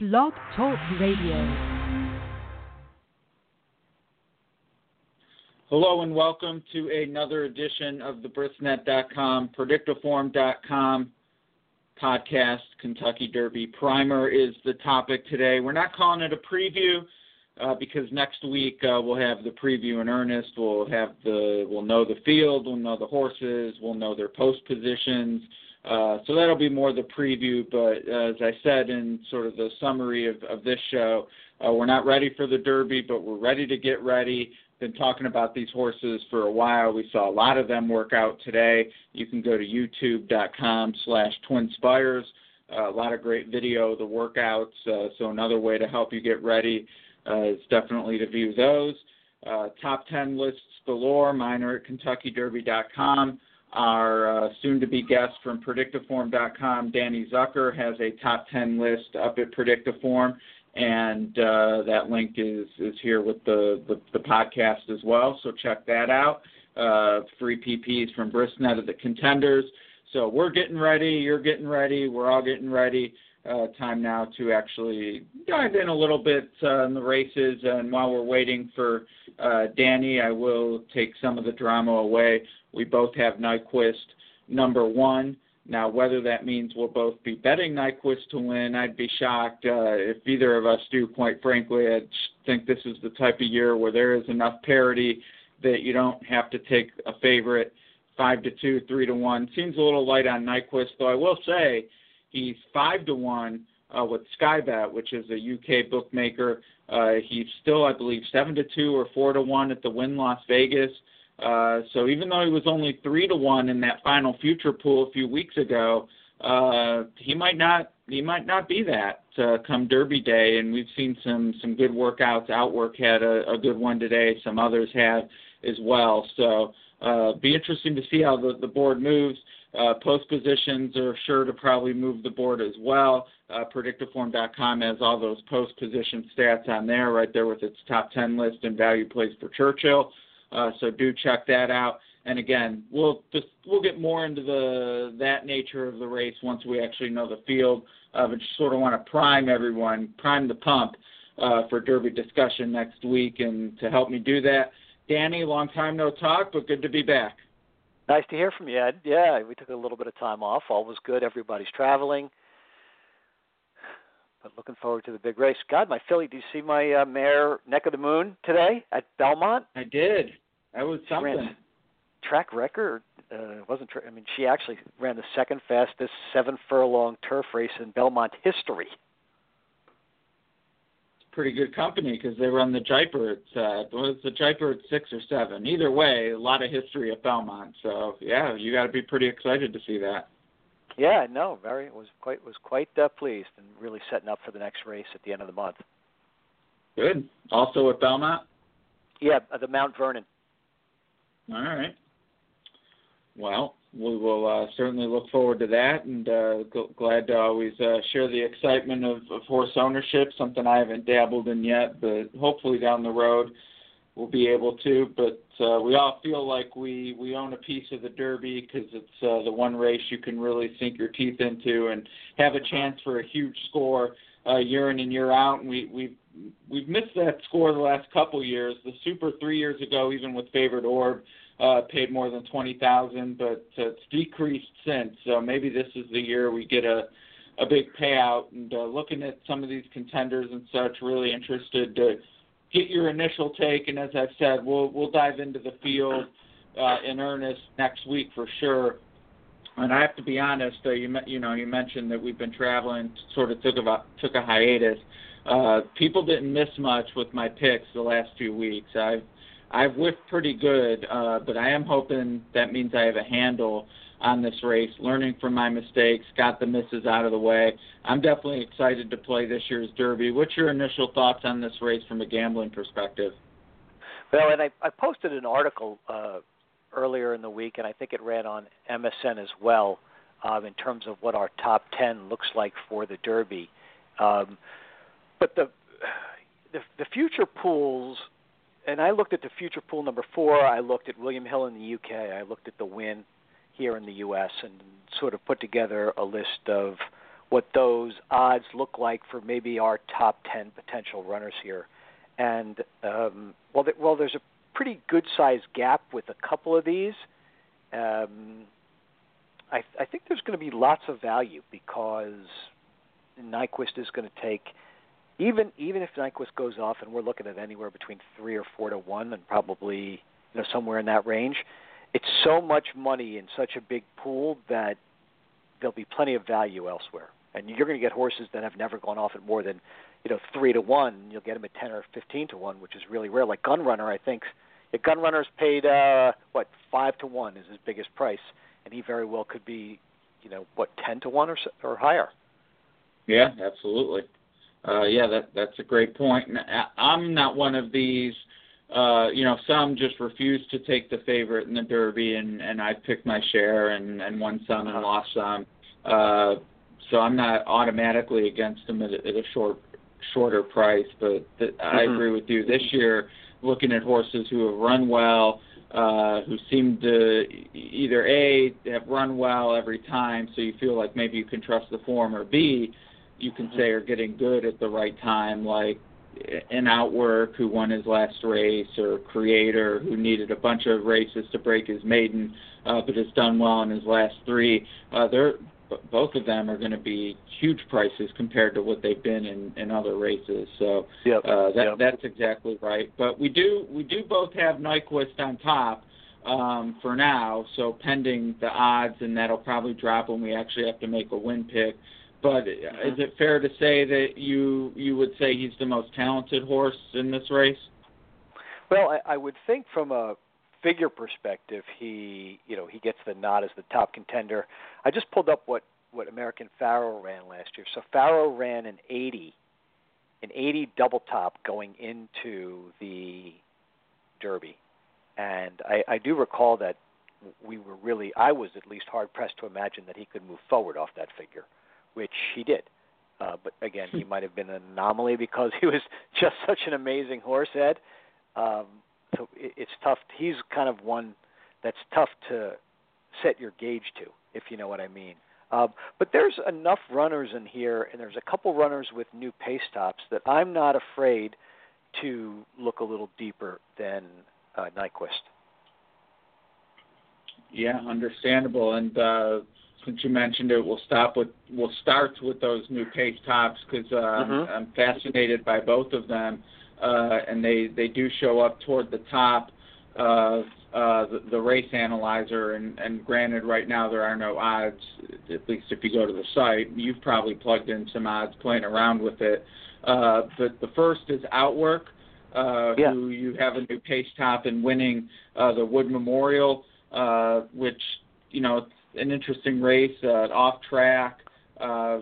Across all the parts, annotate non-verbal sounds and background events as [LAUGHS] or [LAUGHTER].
Blog Talk Radio. Hello and welcome to another edition of the Brisnet.com, Predicteform.com podcast. Kentucky Derby Primer is the topic today. We're not calling it a preview uh, because next week uh, we'll have the preview in earnest. We'll have the we'll know the field, we'll know the horses, we'll know their post positions. Uh, so that'll be more the preview, but uh, as I said in sort of the summary of, of this show, uh, we're not ready for the Derby, but we're ready to get ready. Been talking about these horses for a while. We saw a lot of them work out today. You can go to youtube.com slash twinspires. Uh, a lot of great video the workouts. Uh, so another way to help you get ready is definitely to view those. Top 10 lists galore. Mine are at KentuckyDerby.com. Our uh, soon to be guest from Predicteform.com, Danny Zucker, has a top 10 list up at Predicteform, and uh, that link is, is here with the, the, the, podcast as well. So check that out. Uh, free PPs from Brisnet of the contenders. So we're getting ready, you're getting ready, we're all getting ready. Uh, time now to actually dive in a little bit uh, in the races. And while we're waiting for uh, Danny, I will take some of the drama away. We both have Nyquist number one. Now, whether that means we'll both be betting Nyquist to win, I'd be shocked uh, if either of us do. Quite frankly, I think this is the type of year where there is enough parity that you don't have to take a favorite five to two, three to one. Seems a little light on Nyquist, though. I will say he's five to one uh, with Skybet, which is a UK bookmaker. Uh, he's still, I believe, seven to two or four to one at the Wynn Las Vegas. Uh, so even though he was only three to one in that final future pool a few weeks ago, uh, he might not he might not be that uh, come Derby Day. And we've seen some some good workouts. Outwork had a, a good one today. Some others have as well. So uh, be interesting to see how the, the board moves. Uh, post positions are sure to probably move the board as well. Uh, Predicteform.com has all those post position stats on there, right there with its top 10 list and value plays for Churchill. Uh, so do check that out. And again, we'll just we'll get more into the that nature of the race once we actually know the field. Uh, but just sort of want to prime everyone, prime the pump uh, for Derby discussion next week. And to help me do that, Danny, long time no talk, but good to be back. Nice to hear from you, Ed. Yeah, we took a little bit of time off. All was good. Everybody's traveling. But looking forward to the big race. God, my filly, do you see my uh, mare Neck of the Moon today at Belmont? I did. That was something. Track record uh, wasn't. Tra- I mean, she actually ran the second fastest seven furlong turf race in Belmont history pretty good company because they run the Jaipur at uh, was the Jaipur at six or seven. Either way, a lot of history at Belmont. So yeah, you got to be pretty excited to see that. Yeah, no, very was quite was quite uh, pleased and really setting up for the next race at the end of the month. Good. Also at Belmont. Yeah, the Mount Vernon. All right. Well, we will uh, certainly look forward to that, and uh, g- glad to always uh, share the excitement of, of horse ownership. Something I haven't dabbled in yet, but hopefully down the road we'll be able to. But uh, we all feel like we we own a piece of the Derby because it's uh, the one race you can really sink your teeth into and have a chance for a huge score uh, year in and year out. And we we've we've missed that score the last couple years. The Super three years ago, even with favored Orb uh, paid more than twenty thousand, but uh, it's decreased since. So maybe this is the year we get a a big payout. And uh, looking at some of these contenders and such, really interested to get your initial take. And as I've said, we'll we'll dive into the field uh, in earnest next week for sure. And I have to be honest, uh, you you know you mentioned that we've been traveling, sort of took a took a hiatus. Uh, people didn't miss much with my picks the last few weeks. I've I've whiffed pretty good, uh, but I am hoping that means I have a handle on this race, learning from my mistakes, got the misses out of the way. I'm definitely excited to play this year's Derby. What's your initial thoughts on this race from a gambling perspective? Well, and I, I posted an article uh, earlier in the week, and I think it ran on MSN as well, um, in terms of what our top 10 looks like for the Derby. Um, but the, the the future pools and I looked at the future pool number four. I looked at William Hill in the UK. I looked at the Wynn here in the U.S. and sort of put together a list of what those odds look like for maybe our top 10 potential runners here. And um, well, well, there's a pretty good sized gap with a couple of these. Um, I, I think there's going to be lots of value because Nyquist is going to take even even if Nyquist goes off and we're looking at anywhere between three or four to one and probably you know somewhere in that range. It's so much money in such a big pool that there'll be plenty of value elsewhere, and you're going to get horses that have never gone off at more than you know three to one. You'll get them at ten or fifteen to one, which is really rare. Like Gun Runner, I think the Gun Runner's paid uh, what five to one is his biggest price, and he very well could be you know what ten to one or or higher. Yeah, absolutely. Uh, yeah, that that's a great point. And I'm not one of these. Uh, you know, some just refuse to take the favorite in the Derby, and and I picked my share and and won some and Uh-huh. lost some. Uh, so I'm not automatically against them at, a- at a short shorter price, but th- I Mhm. agree with you. This year, looking at horses who have run well, uh, who seem to either a have run well every time, so you feel like maybe you can trust the form, or b you can say are getting good at the right time, like an Outwork who won his last race, or Creator who needed a bunch of races to break his maiden, uh, but has done well in his last three. Uh, they're both of them are going to be huge prices compared to what they've been in, in other races. So Yep. uh, that Yep. that's exactly right. But we do we do both have Nyquist on top um, for now. So pending the odds, and that'll probably drop when we actually have to make a win pick. But uh-huh. is it fair to say that you you would say he's the most talented horse in this race? Well, I, I would think from a figure perspective, he you know he gets the nod as the top contender. I just pulled up what what American Pharoah ran last year. So Pharoah ran an 80, an 80 double top going into the Derby, and I, I do recall that we were really I was at least hard pressed to imagine that he could move forward off that figure, which he did. Uh, but again, he might have been an anomaly because he was [LAUGHS] just such an amazing horse, Ed. Um, so it, it's tough. He's kind of one that's tough to set your gauge to, if you know what I mean. Um, but there's enough runners in here, and there's a couple runners with new pace tops that I'm not afraid to look a little deeper than uh, Nyquist. Yeah, understandable. And uh, since you mentioned it, we'll stop with we'll start with those new pace tops because uh, Mhm. I'm, I'm fascinated by both of them, uh, and they they do show up toward the top of uh, the, the race analyzer. And, and granted, right now there are no odds. At least if you go to the site, you've probably plugged in some odds playing around with it. Uh, but the first is Outwork, uh, Yeah. who you have a new pace top and winning uh, the Wood Memorial uh, which you know an interesting race, uh, off track. Uh,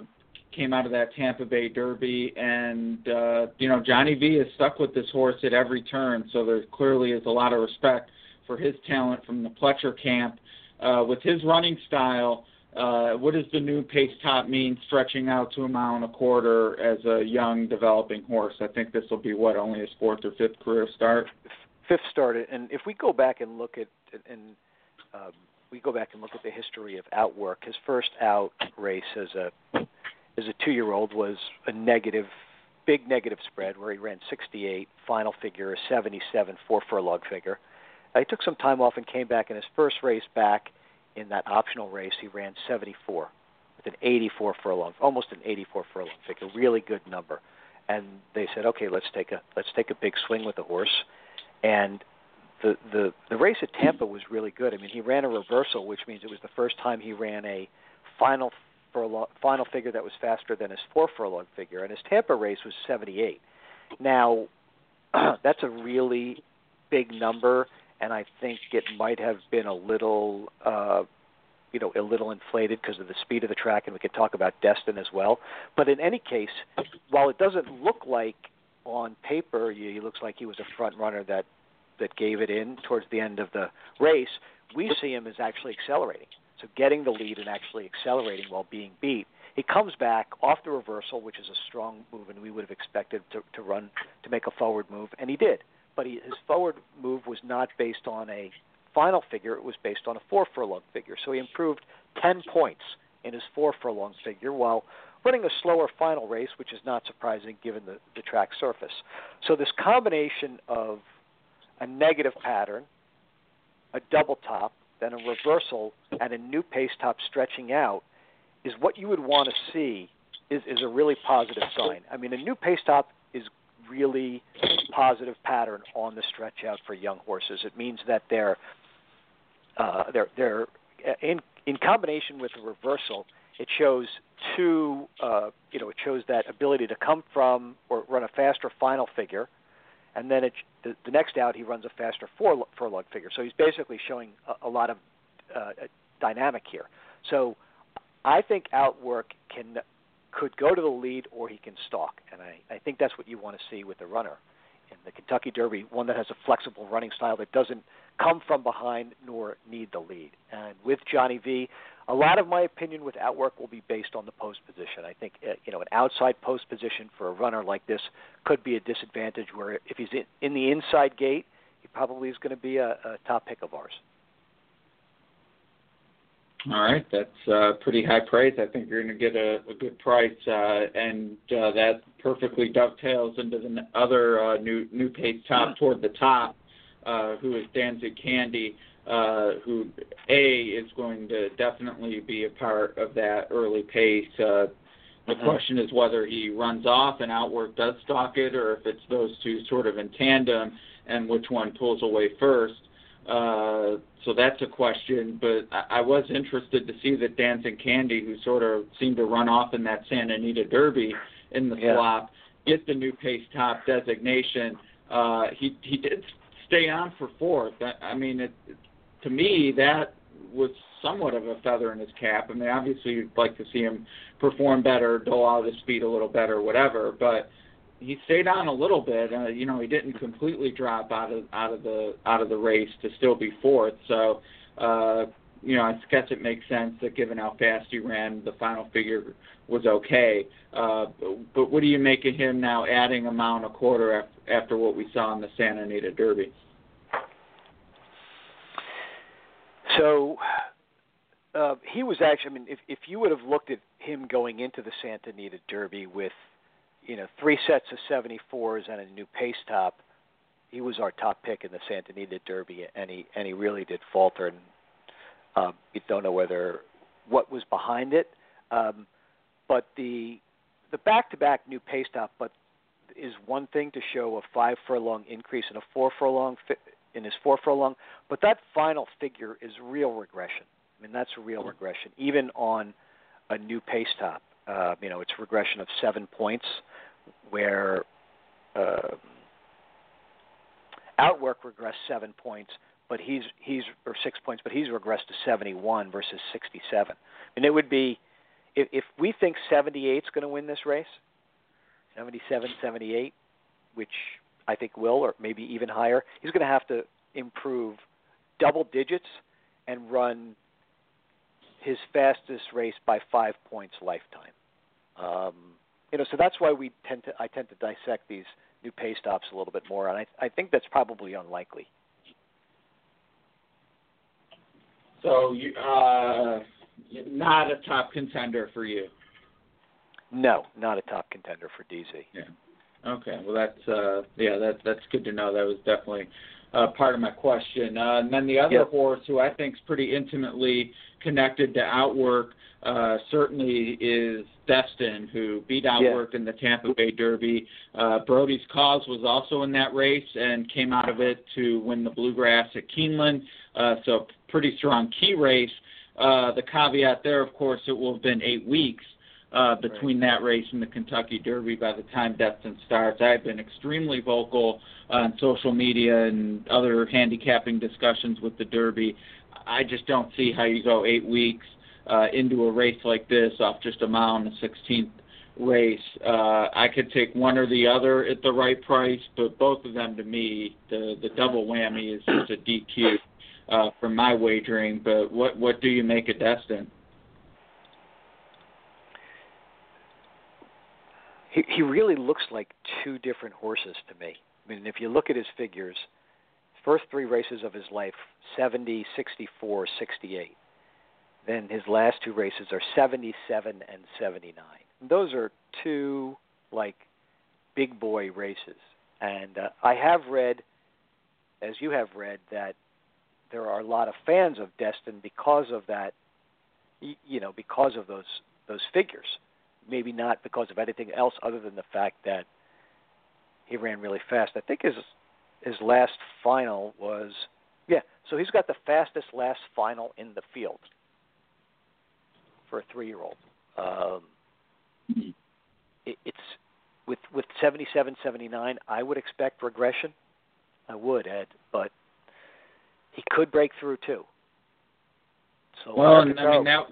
came out of that Tampa Bay Derby, and uh, you know Johnny V is stuck with this horse at every turn. So there clearly is a lot of respect for his talent from the Pletcher camp. Uh, with his running style, uh, what does the new pace top mean stretching out to a mile and a quarter as a young developing horse? I think this will be what only his fourth or fifth career start. fifth started, and if we go back and look at and um, we go back and look at the history of Outwork, his first out race as a as a two year old was a negative, big negative spread where he ran 68, final figure a 77, four furlong figure. He took some time off and came back in his first race back in that optional race. He ran 74 with an 84 furlong, almost an 84 furlong figure, really good number. And they said, okay, let's take a let's take a big swing with the horse and the the the race at Tampa was really good. I mean, he ran a reversal, which means it was the first time he ran a final furlong, final figure that was faster than his four furlong figure, and his Tampa race was 78. Now, [CLEARS THROAT] that's a really big number, and I think it might have been a little. Uh, you know, a little inflated because of the speed of the track, and we could talk about Destin as well. But in any case, while it doesn't look like on paper he he looks like he was a front runner that that gave it in towards the end of the race, we see him as actually accelerating. So getting the lead and actually accelerating while being beat. He comes back off the reversal, which is a strong move, and we would have expected to, to run to make a forward move, and he did. But he, his forward move was not based on a final figure; it was based on a four furlong figure. So he improved ten points in his four furlong figure, while running a slower final race, which is not surprising given the, the track surface. So this combination of a negative pattern, a double top, then a reversal, and a new pace top stretching out is what you would want to see is, is a really positive sign. I mean, a new pace top is really positive pattern on the stretch out for young horses. It means that they're uh, they're they're in in combination with a reversal. It shows two uh, you know it shows that ability to come from or run a faster final figure, and then it, the, the next out he runs a faster four furlong figure. So he's basically showing a, a lot of uh, dynamic here. So I think outwork can could go to the lead or he can stalk, and I, I think that's what you want to see with the runner in the Kentucky Derby, one that has a flexible running style that doesn't come from behind nor need the lead. And with Johnny V, a lot of my opinion with outwork will be based on the post position. I think uh, you know an outside post position for a runner like this could be a disadvantage. Where if he's in, the inside gate, he probably is going to be a, a top pick of ours. All right, that's uh, pretty high praise. I think you're going to get a, a good price, uh, and uh, that perfectly dovetails into the other uh, new new pace top toward the top, uh, who is Danzing Candy, uh, who a is going to definitely be a part of that early pace. Uh, the mm-hmm. question is whether he runs off and outwork does stalk it, or if it's those two sort of in tandem, and which one pulls away first. Uh, so that's a question. But I, I was interested to see that Danzing Candy, who sort of seemed to run off in that Santa Anita Derby in the yeah. flop, get the new pace top designation. Uh, he he did stay on for fourth. I, I mean, it, to me that was somewhat of a feather in his cap. I mean, obviously you'd like to see him perform better, dole out his speed a little better, whatever. But he stayed on a little bit. Uh, you know, he didn't completely drop out of out of the out of the race to still be fourth. So, uh, you know, I guess it makes sense that given how fast he ran, the final figure was okay. Uh, but what do you make of him now adding a mile and a quarter after, after what we saw in the Santa Anita Derby? So uh, he was actually. I mean, if if you would have looked at him going into the Santa Anita Derby with you know, three sets of 74s and a new pace top. He was our top pick in the Santa Anita Derby, and he and he really did falter. And um, you don't know whether what was behind it, um, but the the back-to-back new pace top, but is one thing to show a five furlong increase and a four furlong fi- in his four furlong, but that final figure is real regression. I mean, that's real regression, even on a new pace top. Uh, you know, it's regression of seven points where uh, Outwork regressed seven points, but he's he's or six points, but he's regressed to 71 versus 67. And it would be if, if we think 78 is going to win this race, 77, 78, which I think will, or maybe even higher, he's going to have to improve double digits and run his fastest race by five points lifetime. Um, you know, so that's why we tend to I tend to dissect these new pace tops a little bit more, and I I think that's probably unlikely. So you uh, not a top contender for you. No, not a top contender for DZ. Yeah. Okay. Well, that's uh, yeah, that that's good to know. That was definitely uh, part of my question. Uh, and then the other yep. horse, who I think is pretty intimately connected to Outwork, uh, certainly is Destin, who beat Outwork yeah. in the Tampa Bay Derby. Uh, Brody's Cause was also in that race and came out of it to win the Bluegrass at Keeneland. Uh, so pretty strong key race. Uh, the caveat there, of course, it will have been eight weeks uh, between that race and the Kentucky Derby by the time Destin starts. I've been extremely vocal on social media and other handicapping discussions with the Derby. I just don't see how you go eight weeks uh, into a race like this off just a mile and the 16th race. Uh, I could take one or the other at the right price, but both of them to me, the the double whammy is just a DQ uh, for my wagering. But what what do you make of Destin? He he really looks like two different horses to me. I mean, if you look at his figures, first three races of his life 70, 64, 68. Then his last two races are 77 and 79. Those are two like big boy races, and uh, I have read, as you have read, that there are a lot of fans of Destin because of that. You know, because of those those figures. Maybe not because of anything else other than the fact that he ran really fast. I think his his last final was yeah. So he's got the fastest last final in the field for a three year old. Um, it, it's with with 77, 79. I would expect regression. I would, Ed, but he could break through too. So well, I mean that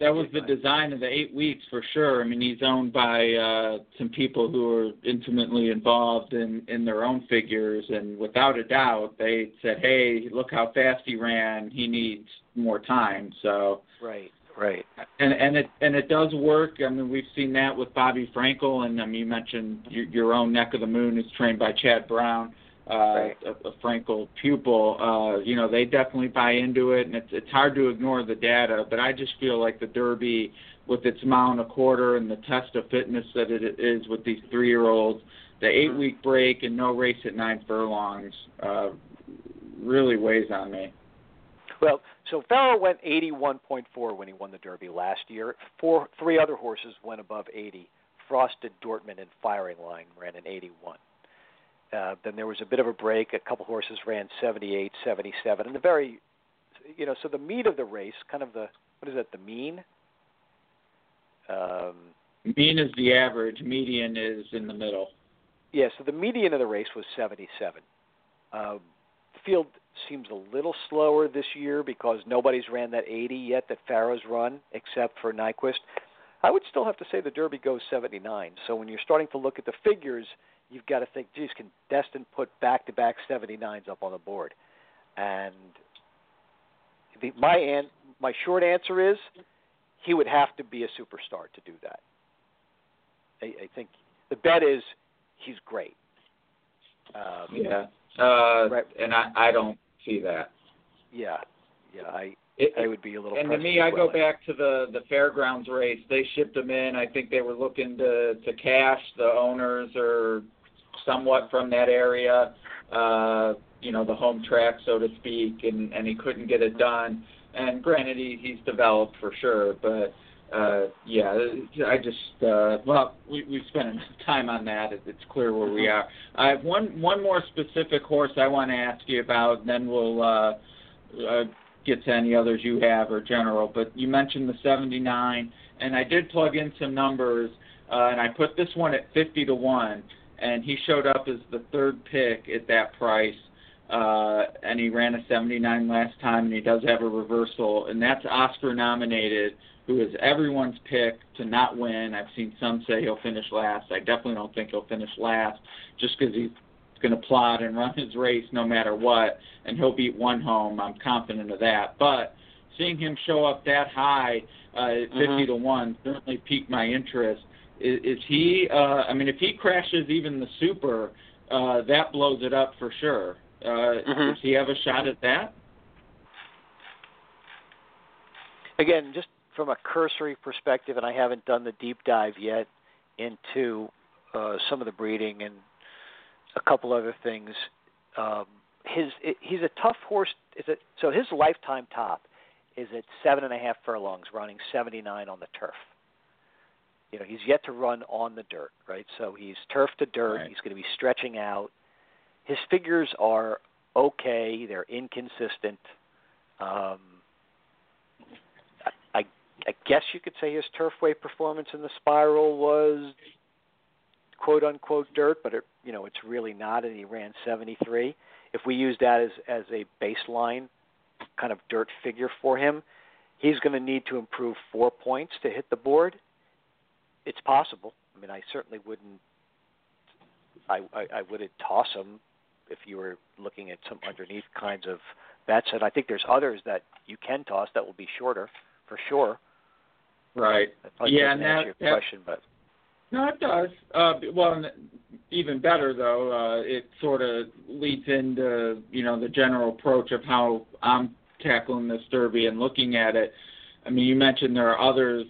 that was the design of the eight weeks for sure. I mean, he's owned by uh, some people who are intimately involved in in their own figures, and without a doubt, they said, "Hey, look how fast he ran. He needs more time." So right, right, and and it and it does work. I mean, we've seen that with Bobby Frankel, and I mean, you mentioned your, your own neck of the moon is trained by Chad Brown uh, right. a, a Frankel pupil, uh, you know, they definitely buy into it, and it's it's hard to ignore the data. But I just feel like the Derby, with its mile and a quarter and the test of fitness that it is with these three-year-olds, the eight-week break and no race at nine furlongs, uh, really weighs on me. Well, so Pharoah went 81.4 when he won the Derby last year. Four, three other horses went above 80. Frosted, Dortmund, and Firing Line ran an 81. Uh, then there was a bit of a break. A couple horses ran 78, 77, and the very, you know, so the meat of the race, kind of the what is that? The mean. Um, mean is the average. Median is in the middle. Yeah, so the median of the race was 77. Um, the field seems a little slower this year because nobody's ran that 80 yet that Pharoah's run, except for Nyquist. I would still have to say the Derby goes 79. So when you're starting to look at the figures you've got to think, geez, can Destin put back-to-back 79s up on the board? And the, my an, my short answer is he would have to be a superstar to do that. I, I think the bet is he's great. Um, yeah, uh, right. and I, I don't see that. Yeah, yeah, I it, I would be a little. And to me, I go back to the the fairgrounds race. They shipped them in. I think they were looking to to cash. The owners or somewhat from that area, uh, you know, the home track, so to speak, and, and he couldn't get it done. And granted, he, he's developed for sure, but uh, yeah, I just uh, well, we we spent enough [LAUGHS] time on that. It's clear where we are. I have one one more specific horse I want to ask you about, and then we'll uh, uh, get to any others you have or general. But you mentioned the 79, and I did plug in some numbers, uh, and I put this one at 50 to one and he showed up as the third pick at that price. Uh, and he ran a 79 last time, and he does have a reversal, and that's Oscar nominated, who is everyone's pick to not win. I've seen some say he'll finish last. I definitely don't think he'll finish last, just because he's going to plod and run his race no matter what, and he'll beat one home. I'm confident of that. But seeing him show up that high, uh, 50 mm-hmm. to one, certainly piqued my interest. Is, is he? Uh, I mean, if he crashes even the super, uh, that blows it up for sure. Uh, mm-hmm. Does he have a shot at that? Again, just from a cursory perspective, and I haven't done the deep dive yet into uh, some of the breeding and a couple other things. Um, his he's a tough horse. Is it so? His lifetime top is at seven and a half furlongs, running 79 on the turf you know, he's yet to run on the dirt, right? So he's turf to dirt. Right. He's going to be stretching out. His figures are okay. They're inconsistent. Um, I, I guess you could say his turfway performance in the spiral was quote unquote dirt, but it, you know it's really not, and he ran 73. If we use that as as a baseline kind of dirt figure for him, he's going to need to improve four points to hit the board it's possible. I mean, I certainly wouldn't. I, I, I wouldn't toss him if you were looking at some underneath kinds of bets. And I think there's others that you can toss that will be shorter, for sure. Right. yeah, and that, that, question, but no, it does. Uh, well, even better though, uh, it sort of leads into you know the general approach of how I'm tackling this derby and looking at it. I mean, you mentioned there are others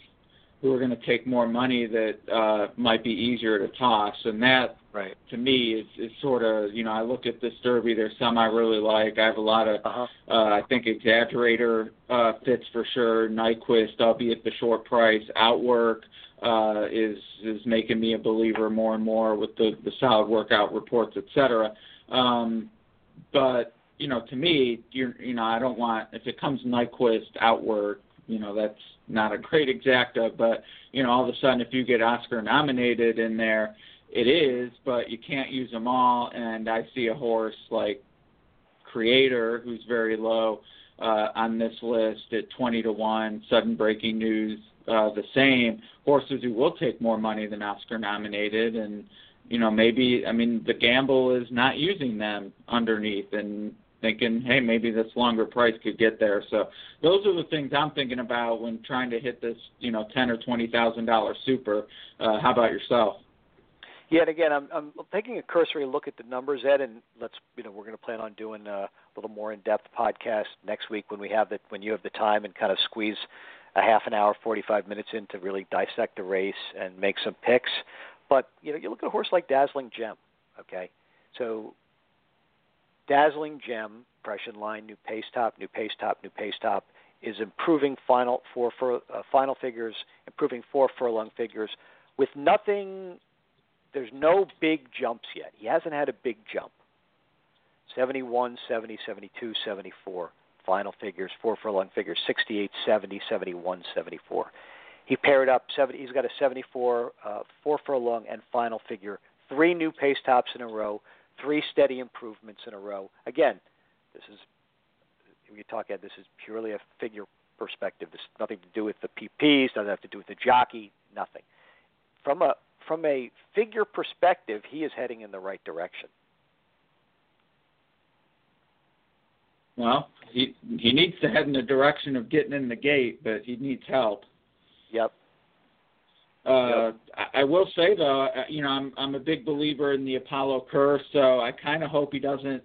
who are going to take more money that uh, might be easier to toss, and that right. to me is, is sort of you know I look at this Derby. There's some I really like. I have a lot of Uh-huh. uh, I think Exaggerator uh, fits for sure. Nyquist, albeit the short price. Outwork uh, is is making me a believer more and more with the the solid workout reports, etc. Um, but you know, to me, you're you know I don't want if it comes Nyquist, Outwork, you know that's not a great exacta, but you know all of a sudden if you get Oscar nominated in there, it is, but you can't use them all. And I see a horse like Creator who's very low uh, on this list at 20 to one. Sudden breaking news, uh, the same horses who will take more money than Oscar nominated, and you know maybe I mean the gamble is not using them underneath and thinking, hey, maybe this longer price could get there. So those are the things I'm thinking about when trying to hit this, you know, ten or twenty thousand dollar super. Uh, how about yourself? And again, I'm I'm taking a cursory look at the numbers, Ed, and let's you know we're going to plan on doing a little more in-depth podcast next week when we have the when you have the time and kind of squeeze a half an hour, 45 minutes in to really dissect the race and make some picks. But you know, you look at a horse like Dazzling Gem, okay? So Dazzling Gem, impression line, new pace top, new pace top, new pace top is improving final four for uh, final figures, improving four furlong figures with nothing there's no big jumps yet. He hasn't had a big jump. 71, 70, 72, 74 final figures, four furlong figures, 68, 70, 71, 74. He paired up 70. He's got a 74, uh, four furlong and final figure, three new pace tops in a row, three steady improvements in a row. Again, this is we talk about this is purely a figure perspective. This nothing to do with the PPs, doesn't have to do with the jockey, nothing. From a from a figure perspective, he is heading in the right direction. Well, he he needs to head in the direction of getting in the gate, but he needs help. Yep. Uh, I, I will say though, uh, you know, I'm I'm a big believer in the Apollo curse, so I kind of hope he doesn't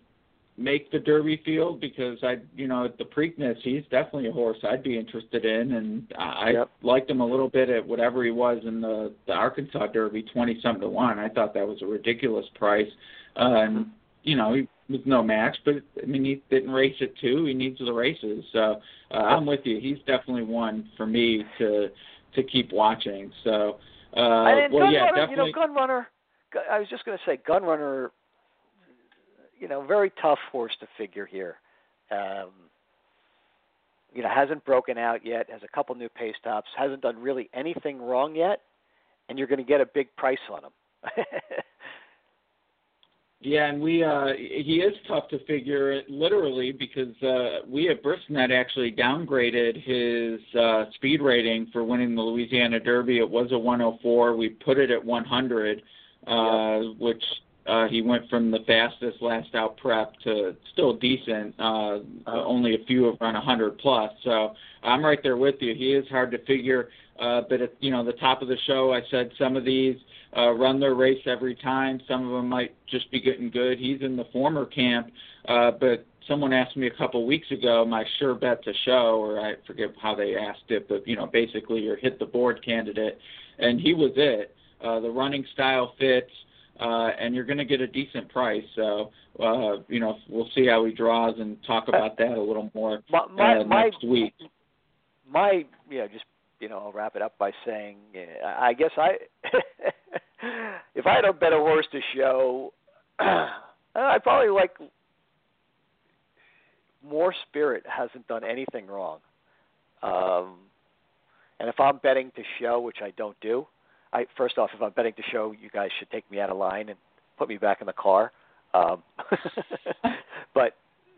make the Derby field because I, you know, at the Preakness, he's definitely a horse I'd be interested in, and I Yep. liked him a little bit at whatever he was in the the Arkansas Derby, twenty something to one. I thought that was a ridiculous price, uh, and you know, he was no match, but I mean, he didn't race it too. He needs the races, so uh, I'm with you. He's definitely one for me to to keep watching. So, uh, and well, Gun yeah, Runner, definitely. you know, Gun Runner. I was just going to say, Gun Runner. You know, very tough horse to figure here. Um, you know, hasn't broken out yet. Has a couple new pace tops. Hasn't done really anything wrong yet, and you're going to get a big price on him. [LAUGHS] Yeah, and we uh he is tough to figure literally because uh we at Brisnet actually downgraded his uh speed rating for winning the Louisiana Derby. It was a 104. We put it at 100 uh which uh he went from the fastest last out prep to still decent uh only a few have run 100 plus. So I'm right there with you. He is hard to figure uh but at you know the top of the show I said some of these uh, run their race every time. Some of them might just be getting good. He's in the former camp, uh, but someone asked me a couple weeks ago my sure bet to show, or I forget how they asked it, but you know basically your hit the board candidate, and he was it. Uh, the running style fits. Uh, and you're going to get a decent price. So, uh, you know, we'll see how he draws and talk about that a little more my, my, uh, my, next week. my yeah just you know i'll wrap it up by saying uh, i guess i [LAUGHS] if i had a bet a horse to show [CLEARS THROAT] i'd probably like Mor Spirit hasn't done anything wrong um and if i'm betting to show which i don't do i first off if i'm betting to show you guys should take me out of line and put me back in the car um [LAUGHS] but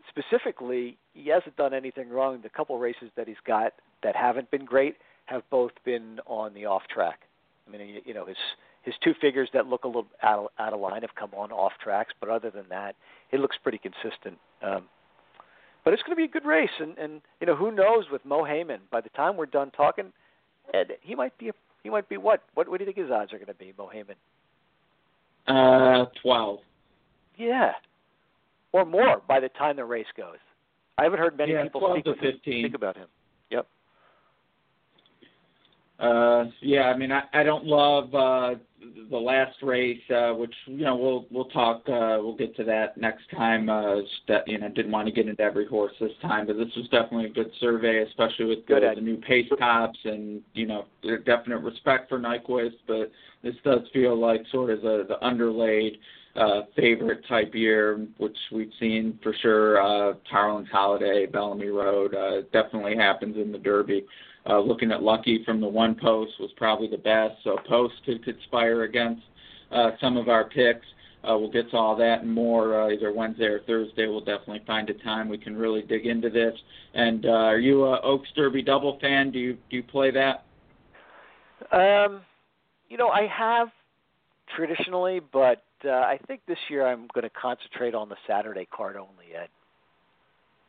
specifically, he hasn't done anything wrong. The couple races that he's got that haven't been great have both been on the off track. I mean, you- you know, his his two figures that look a little out of, out of line have come on off tracks, but other than that, he looks pretty consistent. Um, but it's going to be a good race, and and you know, who knows with Mohaymen? By the time we're done talking, Ed, he might be a, he might be what? What what do you think his odds are going to be, Mohaymen? Uh, 12. Yeah, or more by the time the race goes. I haven't heard many Yeah, people 12 speak, to with him- 15. speak about him. Yep. Uh, yeah, I mean, I, I don't love uh, the last race, uh, which you know we'll we'll talk. Uh, we'll get to that next time. Uh, that you know didn't want to get into every horse this time, but this was definitely a good survey, especially with the, the new pace tops and you know definite respect for Nyquist. But this does feel like sort of the the underlaid uh, favorite type year, which we've seen for sure. Uh, Harlan's Holiday, Bellamy Road, uh, definitely happens in the Derby. Uh, Lookin At Lucky from the one post was probably the best, so post could conspire against uh, some of our picks. Uh, we'll get to all that and more uh, either Wednesday or Thursday. We'll definitely find a time we can really dig into this. And uh, are you a Oaks Derby double fan? Do you do you play that? Um, you know, I have traditionally, but uh, I think this year I'm going to concentrate on the Saturday card only, Ed.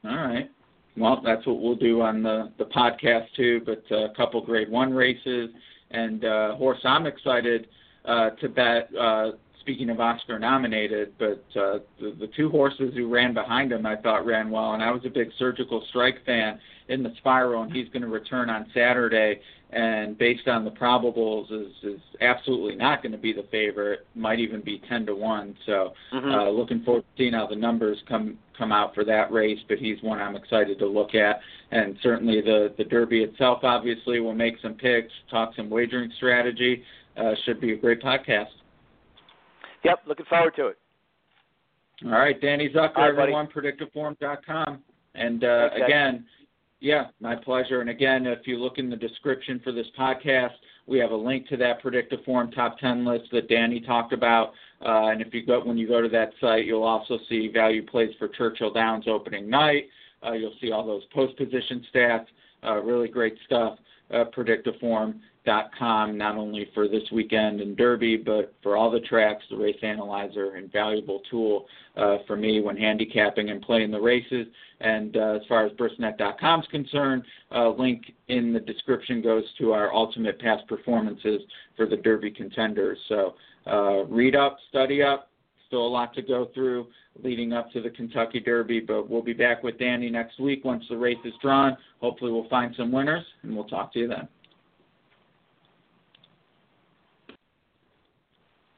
All right. Well, that's what we'll do on the the podcast too. But uh, a couple Grade One races and uh, horse I'm excited uh, to bet. Uh, speaking of Oscar nominated, but uh, the, the two horses who ran behind him I thought ran well, and I was a big Surgical Strike fan in the Spiral, and he's going to return on Saturday and based on the probables is is absolutely not going to be the favorite might even be 10 to 1 so mm-hmm. uh looking forward to seeing how the numbers come come out for that race but he's one I'm excited to look at and certainly the the derby itself obviously will make some picks talk some wagering strategy uh should be a great podcast yep looking forward to it all right Danny Zucker right, everyone predicteform.com and uh again yeah, my pleasure. And again, if you look in the description for this podcast, we have a link to that Predicteform top 10 list that Danny talked about. Uh, and if you go when you go to that site, you'll also see value plays for Churchill Downs opening night. Uh, you'll see all those post position stats. Uh, really great stuff. Uh, Predicteform com not only for this weekend in Derby, but for all the tracks, the race analyzer, invaluable tool uh, for me when handicapping and playing the races. And uh, as far as Brisnet.com is concerned, uh, link in the description goes to our ultimate past performances for the Derby contenders. So uh, read up, study up. Still a lot to go through leading up to the Kentucky Derby, but we'll be back with Danny next week once the race is drawn. Hopefully, we'll find some winners, and we'll talk to you then.